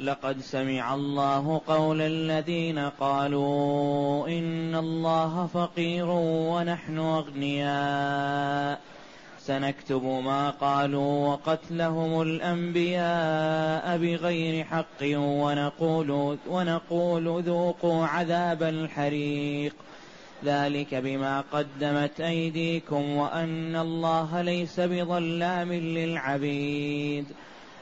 لقد سمع الله قول الذين قالوا إن الله فقير ونحن أغنياء. سنكتب ما قالوا وقتلهم الأنبياء بغير حق ونقول ونقول ذوقوا عذاب الحريق. ذلك بما قدمت أيديكم وأن الله ليس بظلام للعبيد.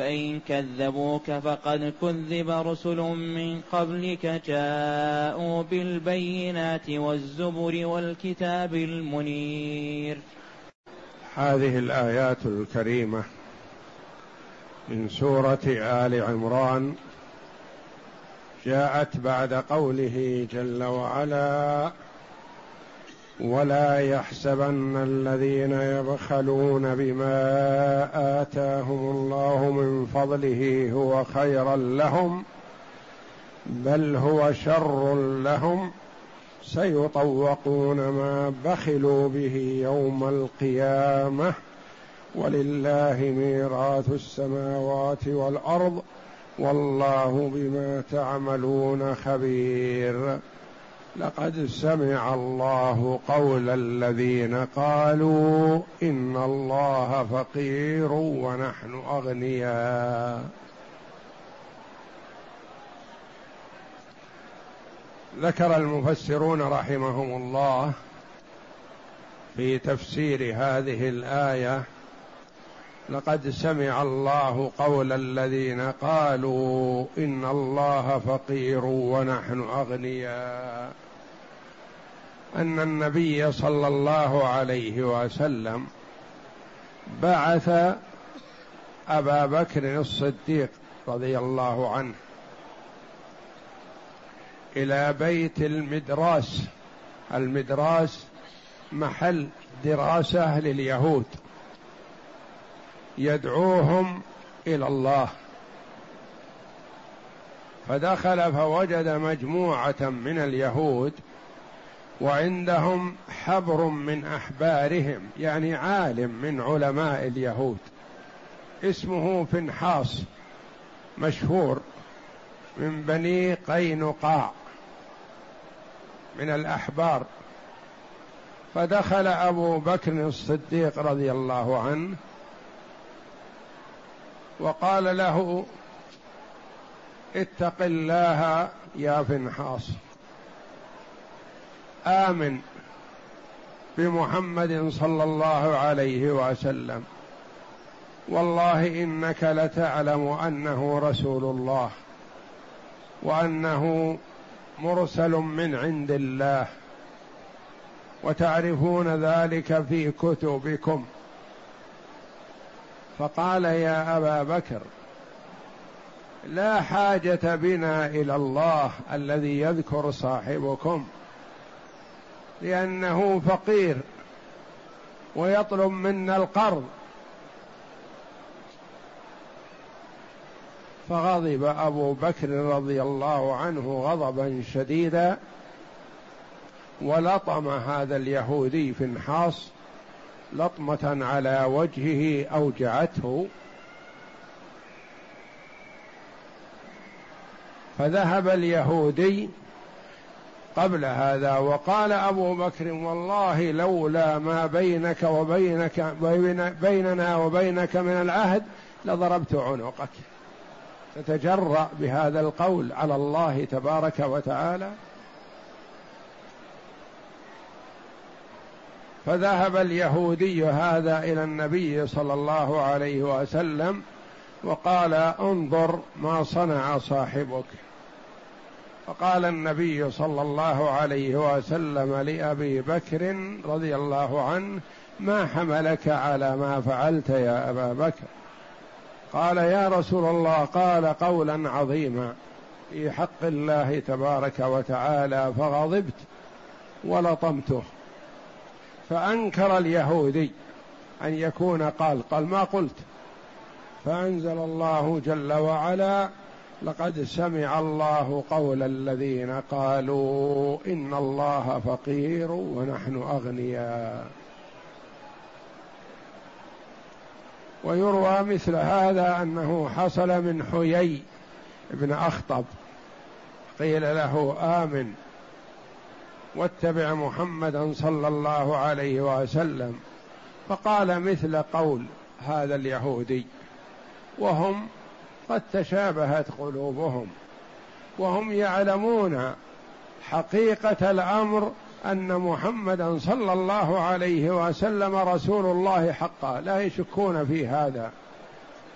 فإن كذبوك فقد كذب رسل من قبلك جاءوا بالبينات والزبر والكتاب المنير. هذه الآيات الكريمة من سورة آل عمران جاءت بعد قوله جل وعلا ولا يحسبن الذين يبخلون بما آتاهم الله من فضله هو خيرا لهم بل هو شر لهم. سيطوقون ما بخلوا به يوم القيامة. ولله ميراث السماوات والأرض والله بما تعملون خبير. لقد سمع الله قول الذين قالوا إن الله فقير ونحن أغنياء. ذكر المفسرون رحمهم الله في تفسير هذه الآية لقد سمع الله قول الذين قالوا إن الله فقير ونحن أغنياء. أن النبي صلى الله عليه وسلم بعث أبا بكر الصديق رضي الله عنه إلى بيت المدراس. المدراس محل دراسة لليهود يدعوهم إلى الله. فدخل فوجد مجموعة من اليهود وعندهم حبر من أحبارهم يعني عالم من علماء اليهود. اسمه فنحاص مشهور من بني قينقاع من الأحبار. فدخل أبو بكر الصديق رضي الله عنه وقال له اتق الله يا فنحاص آمن بمحمد صلى الله عليه وسلم. والله إنك لتعلم أنه رسول الله وأنه مرسل من عند الله وتعرفون ذلك في كتبكم. فقال يا أبا بكر لا حاجة بنا إلى الله الذي يذكر صاحبكم. لأنه فقير ويطلب منا القرض. فغضب أبو بكر رضي الله عنه غضبا شديدا ولطم هذا اليهودي في النحاص لطمة على وجهه أوجعته. فذهب اليهودي قبل هذا وقال أبو بكر والله لولا ما بينك وبينك بيننا وبينك من العهد لضربت عنقك. تتجرأ بهذا القول على الله تبارك وتعالى؟ فذهب اليهودي هذا إلى النبي صلى الله عليه وسلم وقال انظر ما صنع صاحبك. فقال النبي صلى الله عليه وسلم لأبي بكر رضي الله عنه ما حملك على ما فعلت يا أبا بكر؟ قال يا رسول الله قال قولا عظيما في حق الله تبارك وتعالى فغضبت ولطمته فأنكر اليهودي أن يكون قال قال ما قلت فأنزل الله جل وعلا لقد سمع الله قول الذين قالوا إن الله فقير ونحن أغنياء. ويروى مثل هذا أنه حصل من حيي بن أخطب. قيل له آمن واتبع محمدا صلى الله عليه وسلم. فقال مثل قول هذا اليهودي وهم قد تشابهت قلوبهم وهم يعلمون حقيقة الأمر أن محمدا صلى الله عليه وسلم رسول الله حقا. لا يشكون في هذا.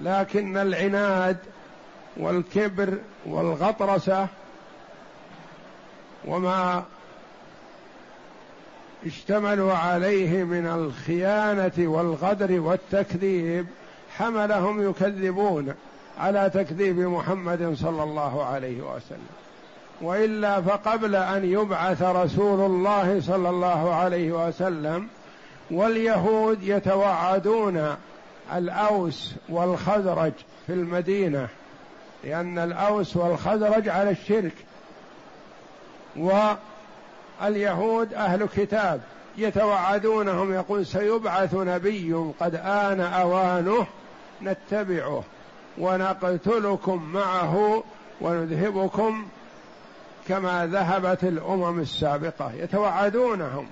لكن العناد والكبر والغطرسة وما اشتملوا عليه من الخيانة والغدر والتكذيب حملهم يكذبون. على تكذيب محمد صلى الله عليه وسلم. وإلا فقبل أن يبعث رسول الله صلى الله عليه وسلم واليهود يتوعدون الأوس والخزرج في المدينة لأن الأوس والخزرج على الشرك. واليهود أهل كتاب يتوعدونهم يقول سيبعث نبي قد آن أوانه نتبعه. ونقتلكم معه ونذهبكم كما ذهبت الأمم السابقة يتوعدونهم.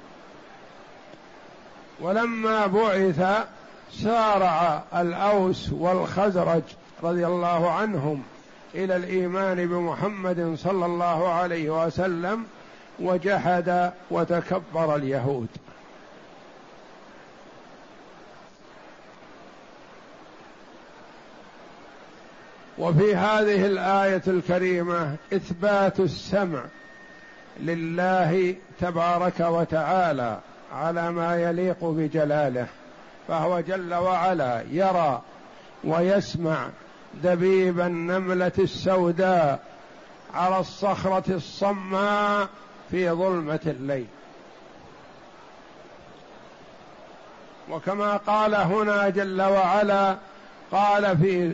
ولما بعث سارع الأوس والخزرج رضي الله عنهم إلى الإيمان بمحمد صلى الله عليه وسلم وجحد وتكبر اليهود. وفي هذه الآية الكريمة إثبات السمع لله تبارك وتعالى على ما يليق بجلاله فهو جل وعلا يرى ويسمع دبيب النملة السوداء على الصخرة الصماء في ظلمة الليل. وكما قال هنا جل وعلا قال في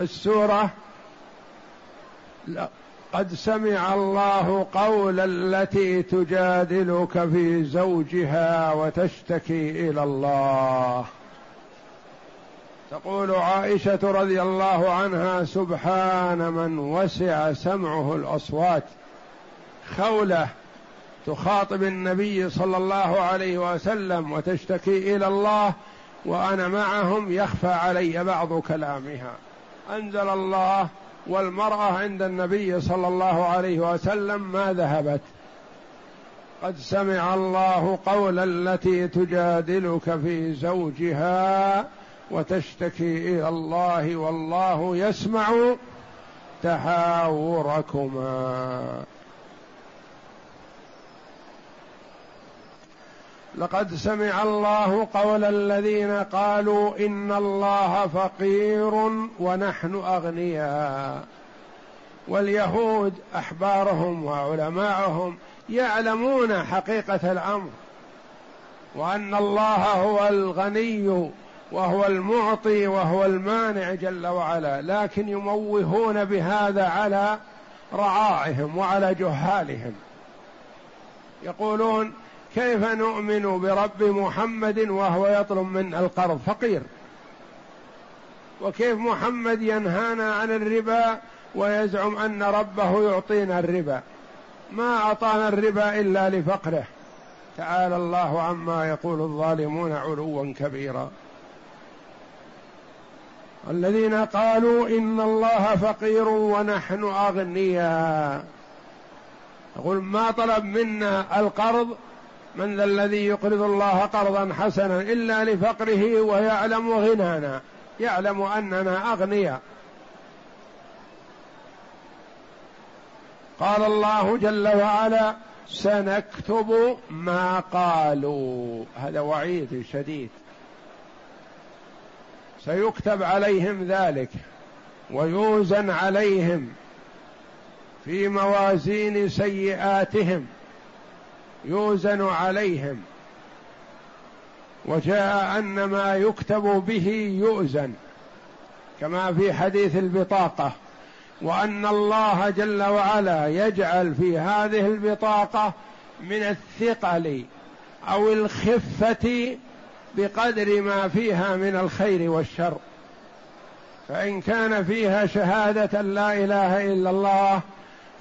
السورة قد سمع الله قول التي تجادلك في زوجها وتشتكي إلى الله. تقول عائشة رضي الله عنها سبحان من وسع سمعه الأصوات. خولة تخاطب النبي صلى الله عليه وسلم وتشتكي إلى الله وأنا معهم يخفى علي بعض كلامها. أنزل الله والمرأة عند النبي صلى الله عليه وسلم ما ذهبت. قد سمع الله قول التي تجادلك في زوجها وتشتكي إلى الله والله يسمع تحاوركما. لقد سمع الله قول الذين قالوا إن الله فقير ونحن أغنياء. واليهود أحبارهم وعلماءهم يعلمون حقيقة الأمر وأن الله هو الغني وهو المعطي وهو المانع جل وعلا لكن يموهون بهذا على رعاعهم وعلى جهالهم. يقولون كيف نؤمن برب محمد وهو يطلب من القرض؟ فقير. وكيف محمد ينهانا عن الربا ويزعم أن ربه يعطينا الربا؟ ما أعطانا الربا إلا لفقره. تعالى الله عما يقول الظالمون علوا كبيرا. الذين قالوا إن الله فقير ونحن أغنياء. يقول ما طلب منا القرض من ذا الذي يقرض الله قرضا حسنا إلا لفقره ويعلم غنانا يعلم أننا أغنياء. قال الله جل وعلا سنكتب ما قالوا. هذا وعيد شديد. سيكتب عليهم ذلك ويوزن عليهم في موازين سيئاتهم. يوزن عليهم وجاء أن ما يكتب به يؤزن كما في حديث البطاقة وأن الله جل وعلا يجعل في هذه البطاقة من الثقل أو الخفة بقدر ما فيها من الخير والشر. فإن كان فيها شهادة لا إله إلا الله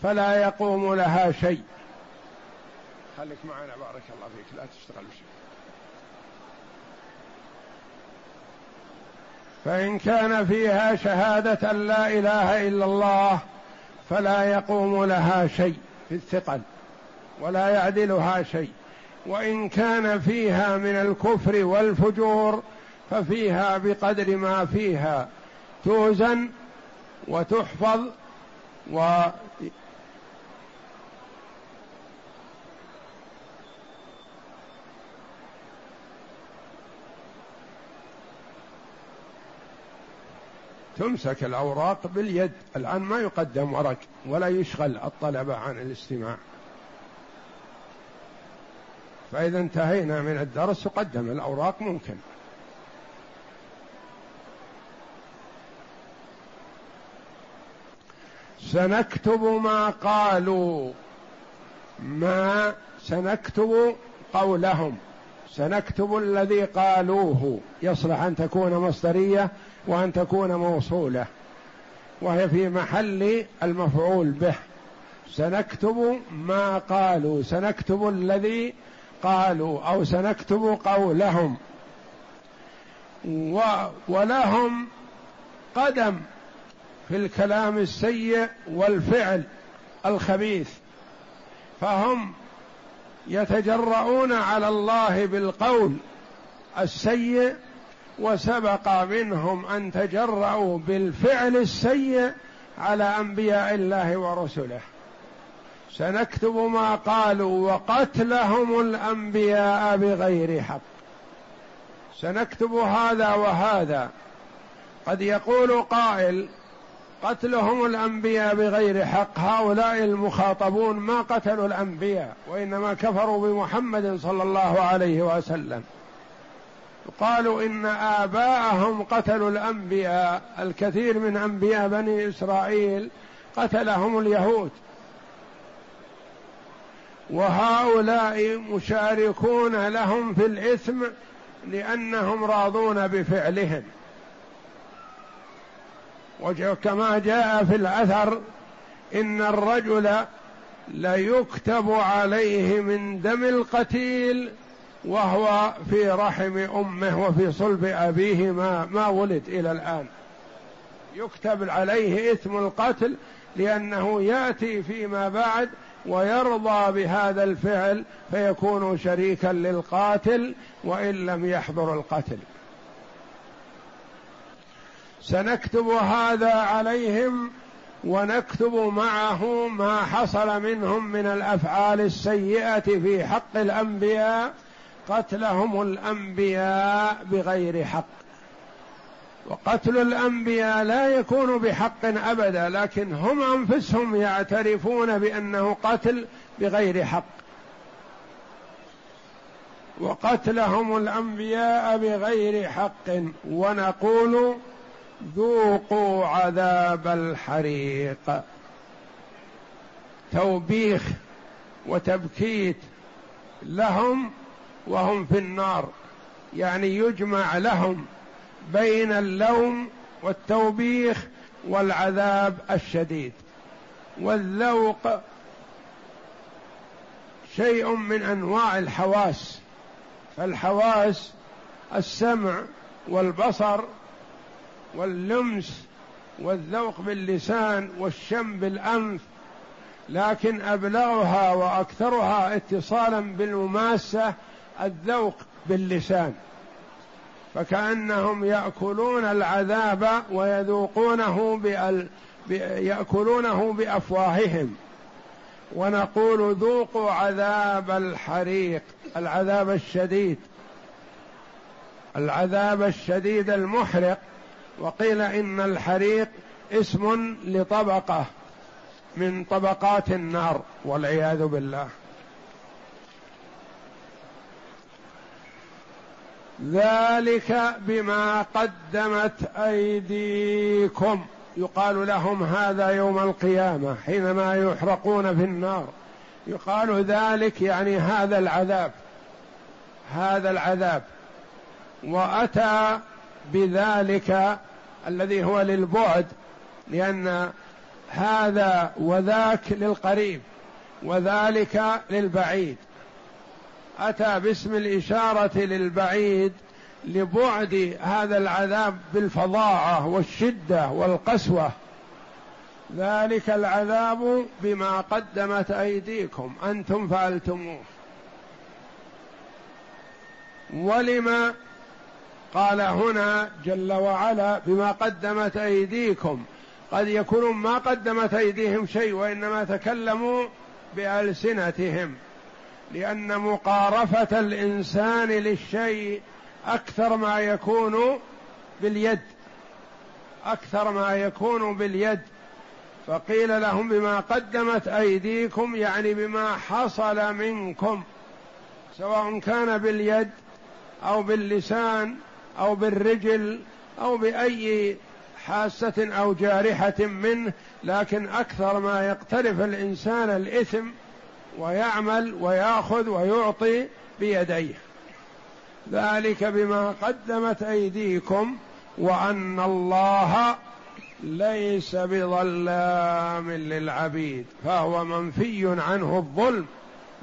فلا يقوم لها شيء. خليك معنا بارك الله فيك. لا تشتغل بشيء. فإن كان فيها شهادة لا إله إلا الله فلا يقوم لها شيء في الثقل ولا يعدلها شيء. وإن كان فيها من الكفر والفجور ففيها بقدر ما فيها توزن وتحفظ تمسك الأوراق باليد. الآن ما يقدم ورق ولا يشغل الطلبة عن الاستماع. فإذا انتهينا من الدرس تقدم الأوراق ممكن. سنكتب ما قالوا. ما سنكتب قولهم. سنكتب الذي قالوه. يصلح أن تكون مصدرية وأن تكون موصولة. وهي في محل المفعول به. سنكتب ما قالوا. سنكتب الذي قالوا أو سنكتب قولهم. و ولهم قدم في الكلام السيء والفعل الخبيث. فهم يتجرؤون على الله بالقول السيء وسبق منهم أن تجرؤوا بالفعل السيء على أنبياء الله ورسله. سنكتب ما قالوا وقتلهم الأنبياء بغير حق. سنكتب هذا وهذا. قد يقول قائل قتلهم الأنبياء بغير حق. هؤلاء المخاطبون ما قتلوا الأنبياء وإنما كفروا بمحمد صلى الله عليه وسلم. قالوا إن آباءهم قتلوا الأنبياء. الكثير من أنبياء بني إسرائيل قتلهم اليهود. وهؤلاء مشاركون لهم في الإثم لأنهم راضون بفعلهم. وكما جاء في الأثر إن الرجل ليكتب عليه من دم القتيل وهو في رحم أمه وفي صلب أبيه ما ما ولد إلى الآن. يكتب عليه إثم القتل لأنه يأتي فيما بعد ويرضى بهذا الفعل فيكون شريكا للقاتل وإن لم يحضر القتل. سنكتب هذا عليهم ونكتب معه ما حصل منهم من الأفعال السيئة في حق الأنبياء قتلهم الأنبياء بغير حق. وقتل الأنبياء لا يكون بحق أبدا لكن هم أنفسهم يعترفون بأنه قتل بغير حق. وقتلهم الأنبياء بغير حق. ونقول ذوقوا عذاب الحريق. توبيخ وتبكيت لهم وهم في النار. يعني يجمع لهم بين اللوم والتوبيخ والعذاب الشديد. والذوق شيء من أنواع الحواس. فالحواس السمع والبصر واللمس والذوق باللسان والشم بالأنف لكن أبلغها وأكثرها اتصالا بالمماسة الذوق باللسان. فكأنهم يأكلون العذاب ويذوقونه بأل يأكلونه بأفواههم. ونقول ذوقوا عذاب الحريق العذاب الشديد العذاب الشديد المحرق. وقيل إن الحريق اسم لطبقة من طبقات النار والعياذ بالله. ذلك بما قدمت أيديكم. يقال لهم هذا يوم القيامة حينما يحرقون في النار. يقال ذلك يعني هذا العذاب. هذا العذاب. وأتى بذلك الذي هو للبعد لأن هذا وذاك للقريب وذلك للبعيد. أتى باسم الإشارة للبعيد لبعد هذا العذاب بالفظاعة والشدة والقسوة. ذلك العذاب بما قدمت أيديكم أنتم فعلتموه. ولم قال هنا جل وعلا بما قدمت أيديكم. قد يكون ما قدمت أيديهم شيء وإنما تكلموا بألسنتهم. لأن مقارفة الإنسان للشيء أكثر ما يكون باليد. أكثر ما يكون باليد. فقيل لهم بما قدمت أيديكم يعني بما حصل منكم. سواء كان باليد أو باللسان أو بالرجل أو بأي حاسة أو جارحة منه لكن أكثر ما يقترف الإنسان الإثم ويعمل ويأخذ ويعطي بيديه. ذلك بما قدمت أيديكم وأن الله ليس بظلام للعبيد فهو منفي عنه الظلم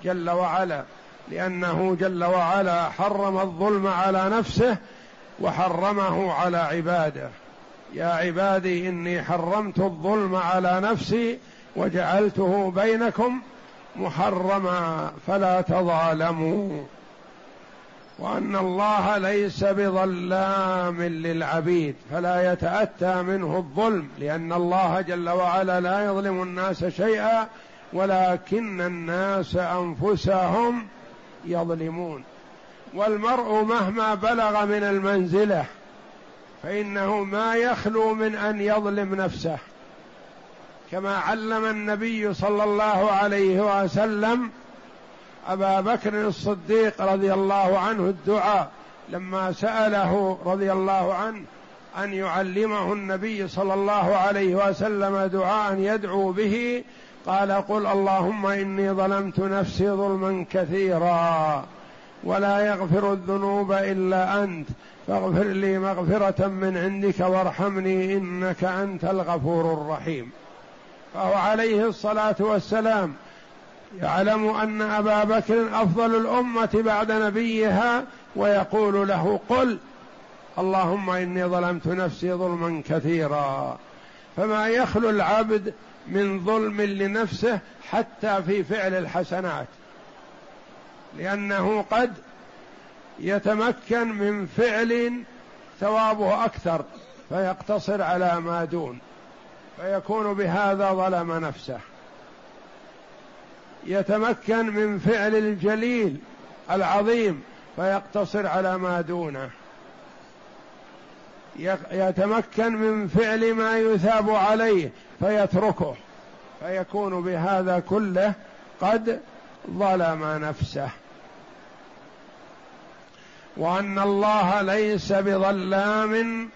جل وعلا لأنه جل وعلا حرم الظلم على نفسه وحرمه على عباده. يا عبادي إني حرمت الظلم على نفسي وجعلته بينكم محرما فلا تظالموا. وأن الله ليس بظلام للعبيد فلا يتأتى منه الظلم لأن الله جل وعلا لا يظلم الناس شيئا ولكن الناس أنفسهم يظلمون. والمرء مهما بلغ من المنزلة فإنه ما يخلو من أن يظلم نفسه. كما علم النبي صلى الله عليه وسلم أبا بكر الصديق رضي الله عنه الدعاء لما سأله رضي الله عنه أن يعلمه النبي صلى الله عليه وسلم دعاء يدعو به قال قل اللهم إني ظلمت نفسي ظلما كثيرا. ولا يغفر الذنوب إلا أنت. فاغفر لي مغفرة من عندك وارحمني إنك أنت الغفور الرحيم. فهو عليه الصلاة والسلام يعلم أن أبا بكر أفضل الأمة بعد نبيها ويقول له قل اللهم إني ظلمت نفسي ظلما كثيرا. فما يخلو العبد من ظلم لنفسه حتى في فعل الحسنات. لأنه قد يتمكن من فعل ثوابه أكثر فيقتصر على ما دون فيكون بهذا ظلم نفسه. يتمكن من فعل الجليل العظيم فيقتصر على ما دونه. يتمكن من فعل ما يثاب عليه فيتركه. فيكون بهذا كله قد ظلم نفسه. وأن الله ليس بظلام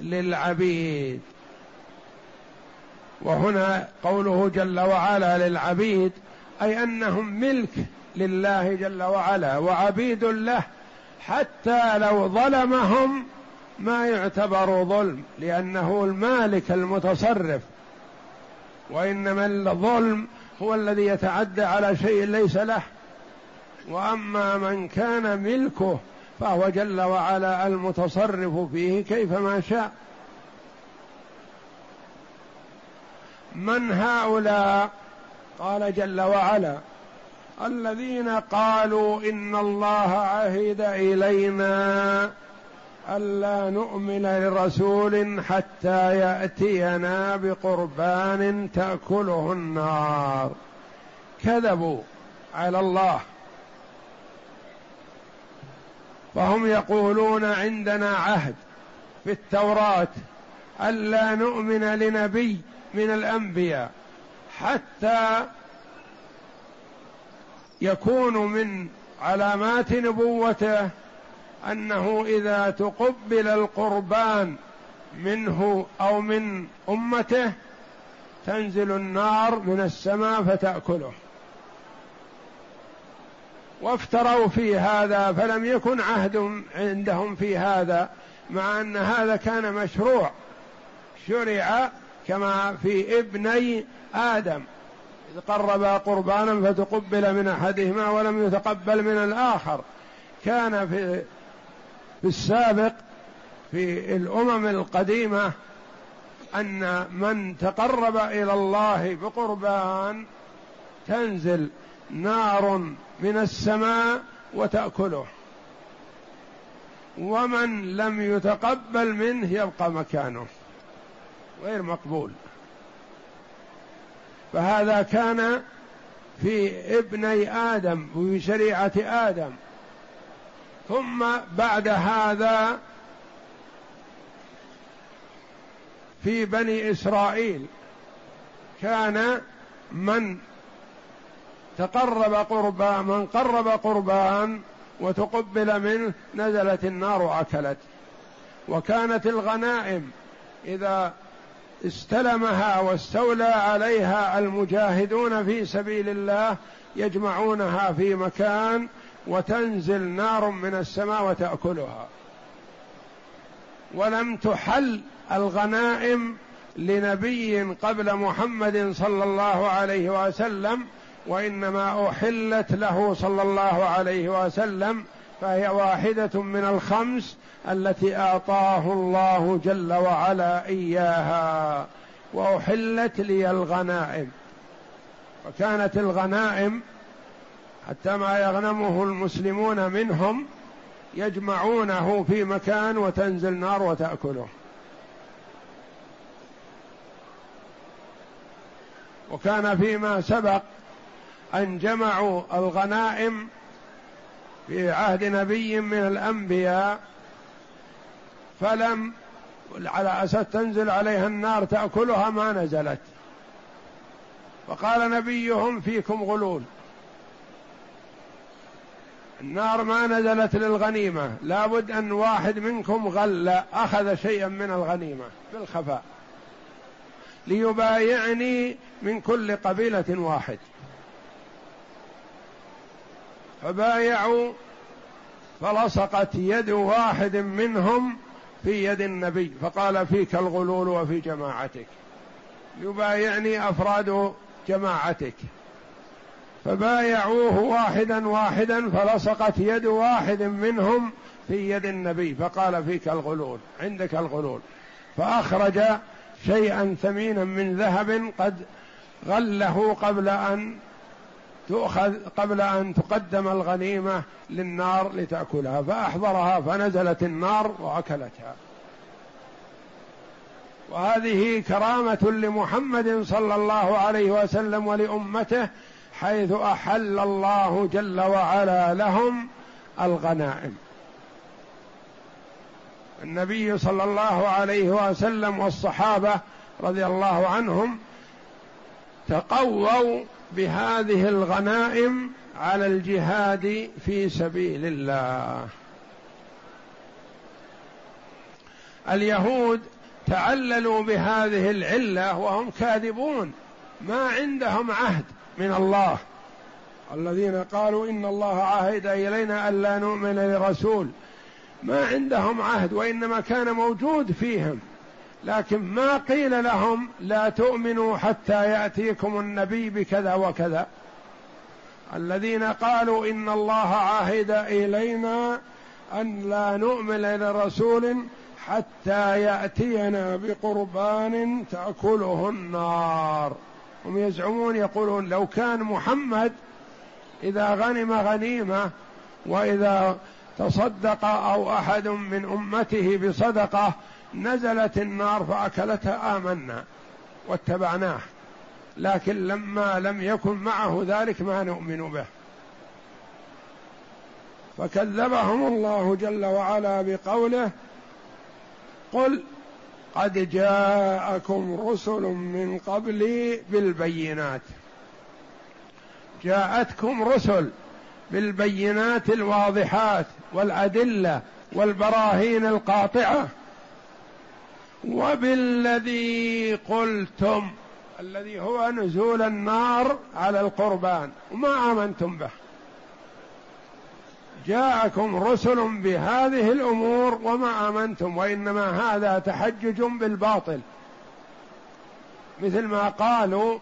للعبيد. وهنا قوله جل وعلا للعبيد أي أنهم ملك لله جل وعلا وعبيد له حتى لو ظلمهم ما يعتبر ظلم لأنه المالك المتصرف. وإنما الظلم هو الذي يتعدى على شيء ليس له. وأما من كان ملكه فهو جل وعلا المتصرف فيه كيفما شاء. من هؤلاء؟ قال جل وعلا الذين قالوا إن الله عهد إلينا ألا نؤمن لرسول حتى يأتينا بقربان تأكله النار. كذبوا على الله. فهم يقولون عندنا عهد في التوراة ألا نؤمن لنبي من الأنبياء حتى يكون من علامات نبوته أنه إذا تقبل القربان منه أو من أمته تنزل النار من السماء فتأكله. وافتروا في هذا فلم يكن عهد عندهم في هذا مع أن هذا كان مشروع. شرع كما في ابني آدم. إذ قربا قربانا فتقبل من أحدهما ولم يتقبل من الآخر. كان في في السابق في الأمم القديمة أن من تقرب إلى الله بقربان تنزل. نار من السماء وتأكله. ومن لم يتقبل منه يبقى مكانه غير مقبول. فهذا كان في ابني آدم وفي شريعة آدم. ثم بعد هذا في بني إسرائيل كان من تقرب قربان من قرب قربان وتقبل منه نزلت النار وأكلت. وكانت الغنائم إذا استلمها واستولى عليها المجاهدون في سبيل الله يجمعونها في مكان وتنزل نار من السماء وتأكلها. ولم تحل الغنائم لنبي قبل محمد صلى الله عليه وسلم وإنما أحلت له صلى الله عليه وسلم فهي واحدة من الخمس التي أعطاه الله جل وعلا إياها وأحلت لي الغنائم. وكانت الغنائم حتى ما يغنمه المسلمون منهم يجمعونه في مكان وتنزل نار وتأكله. وكان فيما سبق أن جمعوا الغنائم في عهد نبي من الأنبياء فلم على أساس تنزل عليها النار تأكلها ما نزلت. فقال نبيهم فيكم غلول. النار ما نزلت للغنيمة. لابد أن واحد منكم غل أخذ شيئا من الغنيمة بالخفاء. ليبايعني من كل قبيلة واحد. فبايعوا فلصقت يد واحد منهم في يد النبي فقال فيك الغلول وفي جماعتك. يبايعني أفراد جماعتك. فبايعوه واحدا واحدا فلصقت يد واحد منهم في يد النبي فقال فيك الغلول عندك الغلول. فأخرج شيئا ثمينا من ذهب قد غله قبل أن تؤخذ قبل أن تقدم الغنيمة للنار لتأكلها. فأحضرها فنزلت النار وأكلتها. وهذه كرامة لمحمد صلى الله عليه وسلم ولأمته حيث أحل الله جل وعلا لهم الغنائم. النبي صلى الله عليه وسلم والصحابة رضي الله عنهم تقووا بهذه الغنائم على الجهاد في سبيل الله. اليهود تعللوا بهذه العلة وهم كاذبون. ما عندهم عهد من الله. الذين قالوا إن الله عهد إلينا الا نؤمن لرسول. ما عندهم عهد وإنما كان موجود فيهم. لكن ما قيل لهم لا تؤمنوا حتى يأتيكم النبي بكذا وكذا. الذين قالوا إن الله عهد إلينا أن لا نؤمن لرسول حتى يأتينا بقربان تأكله النار. هم يزعمون يقولون لو كان محمد إذا غنم غنيمة وإذا تصدق أو أحد من أمته بصدقة نزلت النار فأكلتها آمنا واتبعناه. لكن لما لم يكن معه ذلك ما نؤمن به. فكذبهم الله جل وعلا بقوله قل قد جاءكم رسل من قبلي بالبينات. جاءتكم رسل بالبينات الواضحات والأدلة والبراهين القاطعة. وبالذي قلتم الذي هو نزول النار على القربان وما آمنتم به. جاءكم رسل بهذه الأمور وما آمنتم وإنما هذا تحجج بالباطل. مثل ما قالوا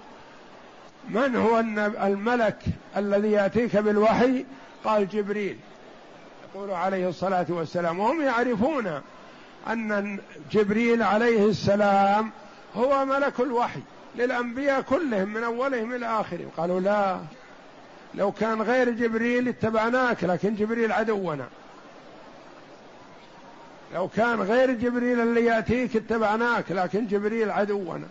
من هو الملك الذي يأتيك بالوحي؟ قال جبريل. يقول عليه الصلاة والسلام وهم يعرفون أن جبريل عليه السلام هو ملك الوحي للأنبياء كلهم من أولهم إلى آخرهم. قالوا لا لو كان غير جبريل اتبعناك لكن جبريل عدونا. لو كان غير جبريل اللي يأتيك اتبعناك لكن جبريل عدونا.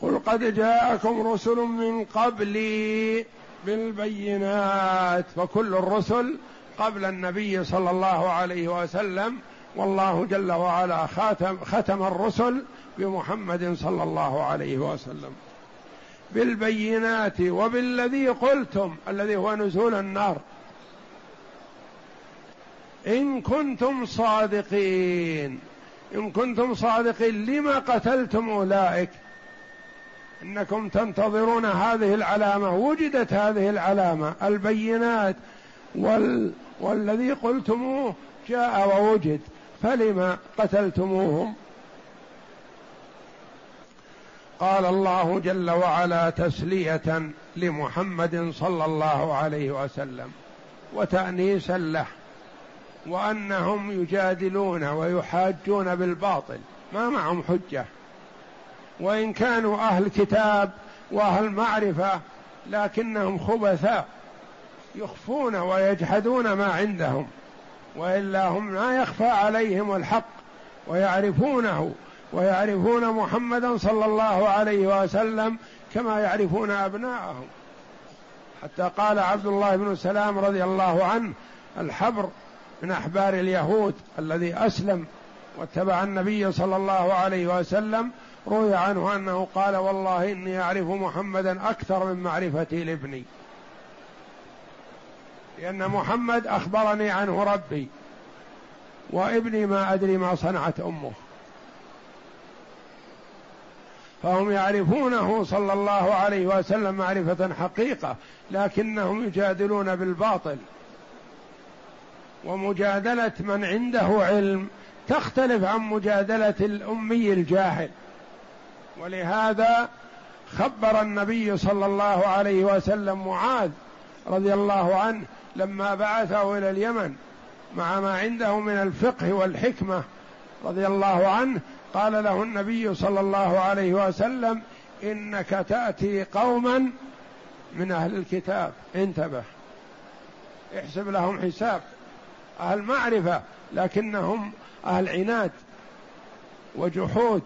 قل قد جاءكم رسل من قبلي بالبينات فكل الرسل قبل النبي صلى الله عليه وسلم والله جل وعلا ختم ختم الرسل بمحمد صلى الله عليه وسلم. بالبينات وبالذي قلتم الذي هو نزول النار. إن كنتم صادقين. إن كنتم صادقين لما قتلتم أولئك؟ إنكم تنتظرون هذه العلامة وجدت هذه العلامة البينات وال والذي قلتموه جاء ووجد فلم قتلتموهم؟ قال الله جل وعلا تسلية لمحمد صلى الله عليه وسلم وتأنيسا له وأنهم يجادلون ويحاجون بالباطل ما معهم حجة. وإن كانوا أهل كتاب وأهل معرفة لكنهم خبثاء. يخفون ويجحدون ما عندهم وإلا هم ما يخفى عليهم الحق ويعرفونه ويعرفون محمدا صلى الله عليه وسلم كما يعرفون أبناءهم. حتى قال عبد الله بن سلام رضي الله عنه الحبر من أحبار اليهود الذي أسلم واتبع النبي صلى الله عليه وسلم روي عنه أنه قال والله إني أعرف محمدا أكثر من معرفتي لابني. لأن محمد أخبرني عنه ربي وابني ما أدري ما صنعت أمه. فهم يعرفونه صلى الله عليه وسلم معرفة حقيقة لكنهم يجادلون بالباطل. ومجادلة من عنده علم تختلف عن مجادلة الأمي الجاهل. ولهذا خبر النبي صلى الله عليه وسلم معاذ رضي الله عنه لما بعثه إلى اليمن مع ما عنده من الفقه والحكمة رضي الله عنه قال له النبي صلى الله عليه وسلم إنك تأتي قوما من أهل الكتاب. انتبه. احسب لهم حساب. أهل معرفة لكنهم أهل عناد وجحود.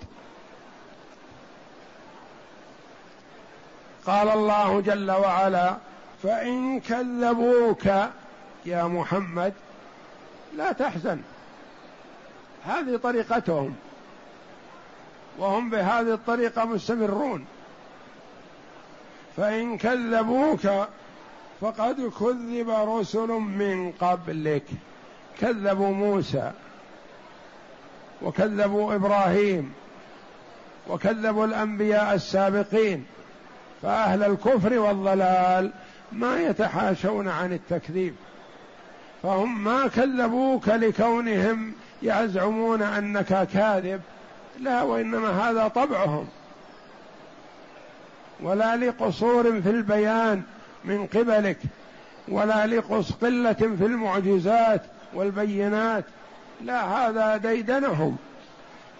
قال الله جل وعلا فإن كذبوك يا محمد لا تحزن. هذه طريقتهم. وهم بهذه الطريقة مستمرون. فإن كذبوك فقد كذب رسل من قبلك. كذبوا موسى وكذبوا إبراهيم وكذبوا الأنبياء السابقين. فأهل الكفر والضلال ما يتحاشون عن التكذيب. فهم ما كذبوك لكونهم يزعمون أنك كاذب. لا وإنما هذا طبعهم. ولا لقصور في البيان من قبلك ولا لقص قلة في المعجزات والبينات. لا هذا ديدنهم.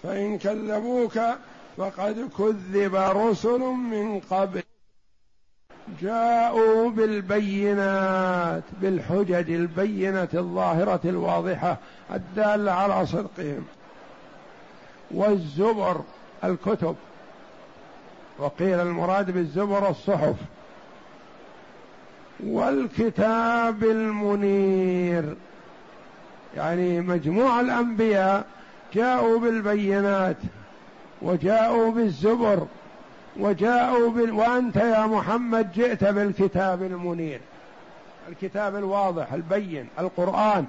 فإن كذبوك فقد كذب رسل من قبل. جاءوا بالبينات بالحجج البينة الظاهرة الواضحة الدالة على صدقهم. والزبر الكتب. وقيل المراد بالزبر الصحف. والكتاب المنير. يعني مجموع الأنبياء جاءوا بالبينات وجاءوا بالزبر. وجاءوا بال... وأنت يا محمد جئت بالكتاب المنير. الكتاب الواضح البين القرآن.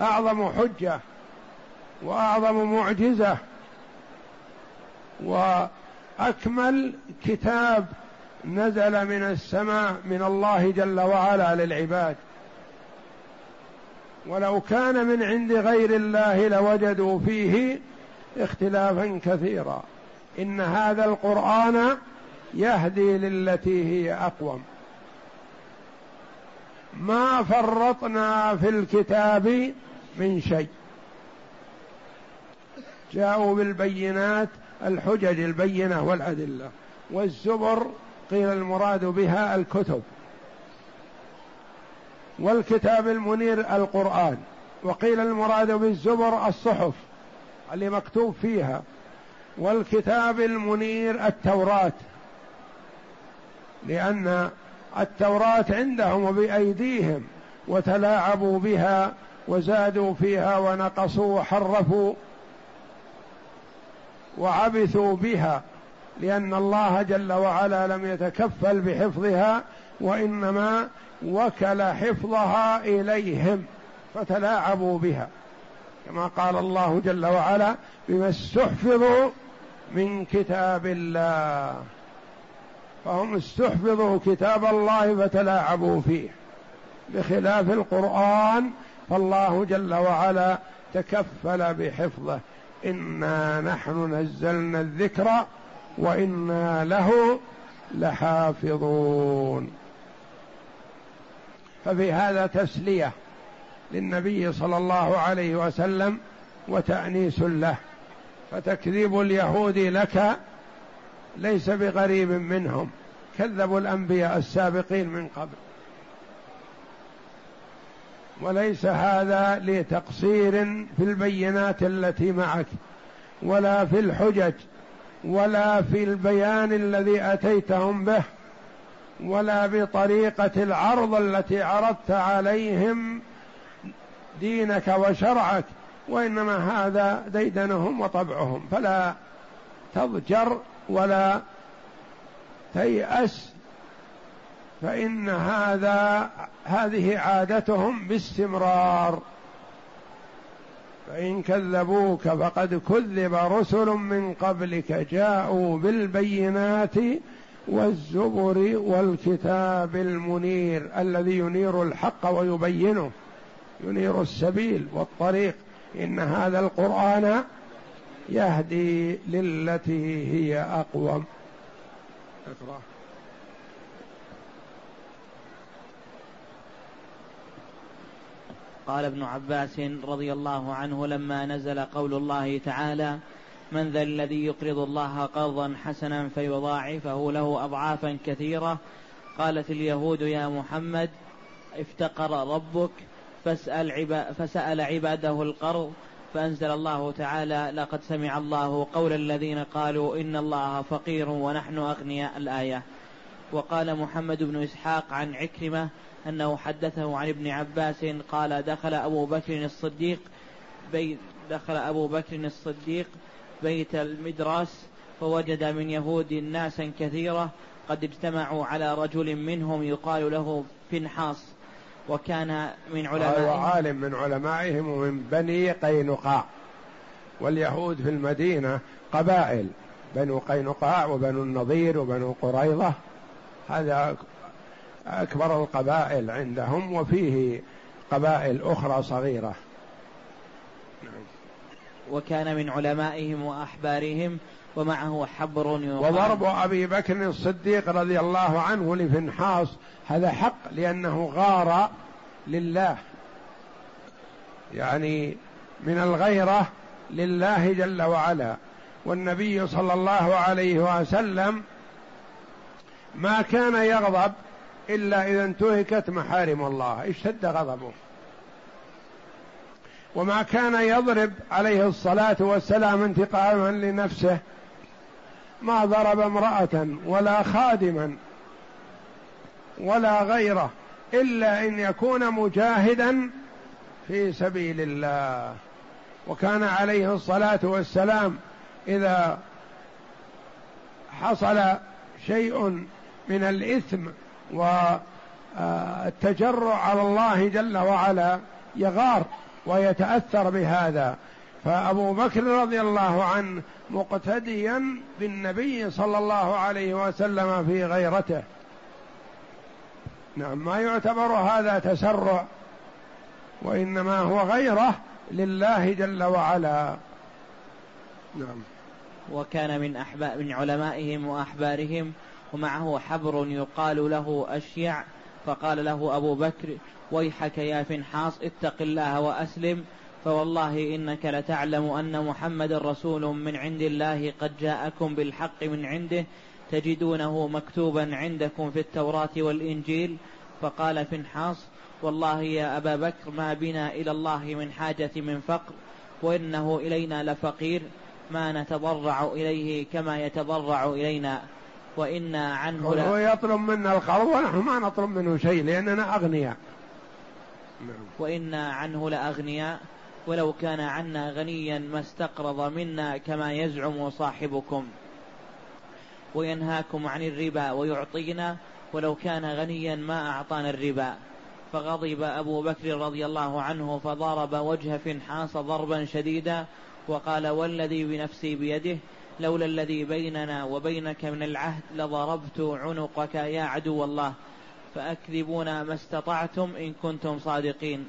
أعظم حجة وأعظم معجزة. وأكمل كتاب نزل من السماء من الله جل وعلا للعباد. ولو كان من عند غير الله لوجدوا فيه اختلافا كثيرا. إن هذا القرآن يهدي للتي هي أقوم. ما فرطنا في الكتاب من شيء. جاءوا بالبينات الحجج البينة والأدلة. والزبر قيل المراد بها الكتب. والكتاب المنير القرآن. وقيل المراد بالزبر الصحف. اللي مكتوب فيها. والكتاب المنير التوراة لأن التوراة عندهم وبايديهم وتلاعبوا بها وزادوا فيها ونقصوا وحرفوا وعبثوا بها لأن الله جل وعلا لم يتكفل بحفظها وإنما وكل حفظها إليهم فتلاعبوا بها كما قال الله جل وعلا بما استحفظوا من كتاب الله. فهم استحفظوا كتاب الله فتلاعبوا فيه. بخلاف القرآن فالله جل وعلا تكفل بحفظه. إنا نحن نزلنا الذكر وإنا له لحافظون. ففي هذا تسلية للنبي صلى الله عليه وسلم وتأنيس له. فتكذيب اليهود لك ليس بغريب منهم. كذبوا الأنبياء السابقين من قبل. وليس هذا لتقصير في البينات التي معك ولا في الحجج ولا في البيان الذي أتيتهم به ولا بطريقة العرض التي عرضت عليهم دينك وشرعك. وإنما هذا ديدنهم وطبعهم. فلا تضجر ولا تيأس فإن هذا هذه عادتهم باستمرار. فإن كذبوك فقد كذب رسل من قبلك جاءوا بالبينات والزبر والكتاب المنير الذي ينير الحق ويبينه ينير السبيل والطريق. إن هذا القرآن يهدي للتي هي أقوم. اقرأ. قال ابن عباس رضي الله عنه لما نزل قول الله تعالى من ذا الذي يقرض الله قرضا حسنا فيضاعفه له اضعافا كثيرة قالت اليهود يا محمد افتقر ربك فاسأل عبا فسأل عباده القرض فأنزل الله تعالى لقد سمع الله قول الذين قالوا إن الله فقير ونحن أغنياء الآية وقال محمد بن إسحاق عن عكرمة أنه حدثه عن ابن عباس قال دخل أبو بكر الصديق بيت دخل أبو بكر الصديق بيت المدراس فوجد من يهود ناسا كثيرة قد اجتمعوا على رجل منهم يقال له فنحاص وكان من علمائهم. عالم من علمائهم ومن بني قينقاع. واليهود في المدينة قبائل بنو قينقاع وبنو النضير وبنو قريظة. هذا أكبر القبائل عندهم وفيه قبائل أخرى صغيرة. وكان من علمائهم وأحبارهم ومعه حبر وضرب أبي بكر الصديق رضي الله عنه لفنحاص هذا حق لأنه غار لله. يعني من الغيرة لله جل وعلا. والنبي صلى الله عليه وسلم ما كان يغضب إلا إذا انتهكت محارم الله. اشتد غضبه. وما كان يضرب عليه الصلاة والسلام انتقاما لنفسه ما ضرب امرأة ولا خادما ولا غيره إلا أن يكون مجاهدا في سبيل الله. وكان عليه الصلاة والسلام إذا حصل شيء من الإثم والتجرع على الله جل وعلا يغار ويتأثر بهذا. فأبو بكر رضي الله عنه مقتديا بالنبي صلى الله عليه وسلم في غيرته. نعم ما يعتبر هذا تسرع وإنما هو غيره لله جل وعلا. نعم. وكان من أحباب من علمائهم وأحبارهم ومعه حبر يقال له أشيع فقال له أبو بكر ويحك يا فنحاص اتق الله وأسلم فوالله إنك لتعلم أن محمد رسول من عند الله قد جاءكم بالحق من عنده تجدونه مكتوبا عندكم في التوراة والإنجيل. فقال فنحاص والله يا أبا بكر ما بنا إلى الله من حاجة من فقر وإنه إلينا لفقير ما نتضرع إليه كما يتضرع إلينا. وإنا عنه هو يطلب منا القرض ونحن ما نطلب منه شيء لأننا أغنياء. وإنا عنه لأغنياء. ولو كان عنا غنيا ما استقرض منا كما يزعم صاحبكم. وينهاكم عن الربا ويعطينا ولو كان غنيا ما أعطانا الربا. فغضب أبو بكر رضي الله عنه فضرب وجه فنحاس ضربا شديدا وقال والذي بنفسي بيده لولا الذي بيننا وبينك من العهد لضربت عنقك يا عدو الله. فأكذبون ما استطعتم إن كنتم صادقين.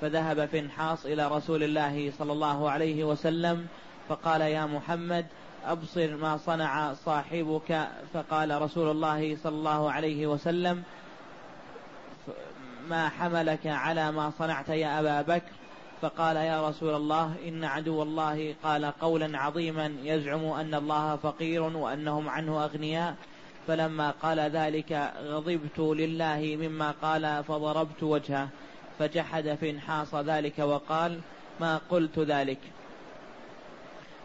فذهب فنحاص إلى رسول الله صلى الله عليه وسلم فقال يا محمد أبصر ما صنع صاحبك. فقال رسول الله صلى الله عليه وسلم ما حملك على ما صنعت يا أبا بكر؟ فقال يا رسول الله إن عدو الله قال قولا عظيما يزعم أن الله فقير وأنهم عنه أغنياء. فلما قال ذلك غضبت لله مما قال فضربت وجهه. فجحد فانحاص ذلك وقال ما قلت ذلك.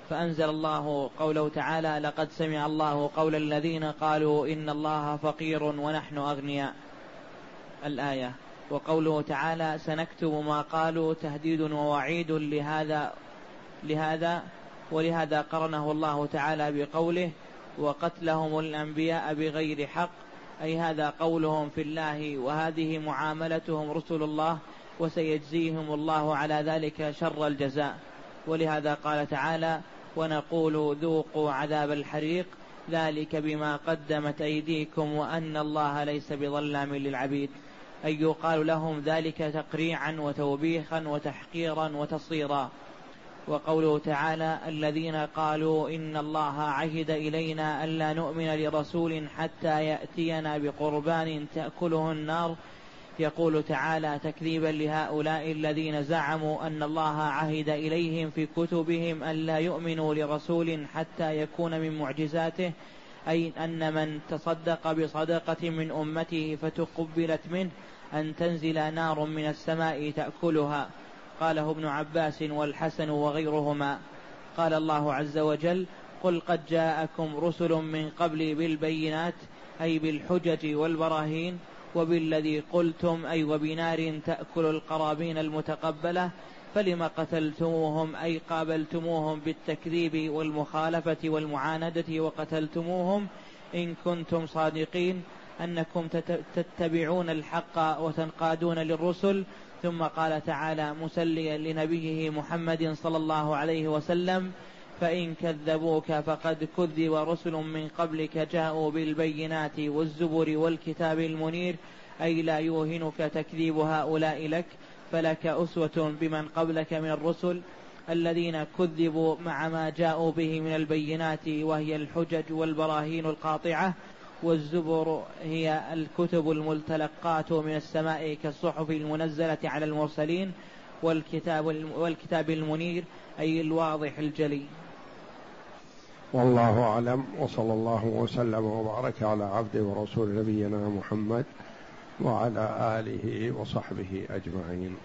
فأنزل الله قوله تعالى لقد سمع الله قول الذين قالوا إن الله فقير ونحن أغنياء. الآية. وقوله تعالى سنكتب ما قالوا تهديد ووعيد لهذا لهذا ولهذا قرنه الله تعالى بقوله وقتلهم الأنبياء بغير حق أي هذا قولهم في الله وهذه معاملتهم رسل الله وسيجزيهم الله على ذلك شر الجزاء. ولهذا قال تعالى ونقول ذوقوا عذاب الحريق ذلك بما قدمت أيديكم وأن الله ليس بظلام للعبيد. أي يقال لهم ذلك تقريعا وتوبيخا وتحقيرا وتصيرا. وقوله تعالى الذين قالوا إن الله عهد إلينا ألا نؤمن لرسول حتى يأتينا بقربان تأكله النار. يقول تعالى تكذيبا لهؤلاء الذين زعموا أن الله عهد إليهم في كتبهم ألا يؤمنوا لرسول حتى يكون من معجزاته أي أن من تصدق بصدقة من أمته فتقبلت منه أن تنزل نار من السماء تأكلها. قاله ابن عباس والحسن وغيرهما. قال الله عز وجل قل قد جاءكم رسل من قبلي بالبينات أي بالحجج والبراهين وبالذي قلتم أي وبنار تأكل القرابين المتقبلة فلم قتلتموهم أي قابلتموهم بالتكذيب والمخالفة والمعاندة وقتلتموهم إن كنتم صادقين أنكم تتبعون الحق وتنقادون للرسل ثم قال تعالى مسليا لنبيه محمد صلى الله عليه وسلم فإن كذبوك فقد كذب رسل من قبلك جاءوا بالبينات والزبر والكتاب المنير أي لا يوهنك تكذيب هؤلاء لك فلك أسوة بمن قبلك من الرسل الذين كذبوا مع ما جاءوا به من البينات وهي الحجج والبراهين القاطعة والزبر هي الكتب المتلقاة من السماء كالصحف المنزلة على المرسلين والكتاب والكتاب المنير أي الواضح الجلي والله أعلم وصلى الله وسلم وبارك على عبده ورسول نبينا محمد وعلى آله وصحبه أجمعين.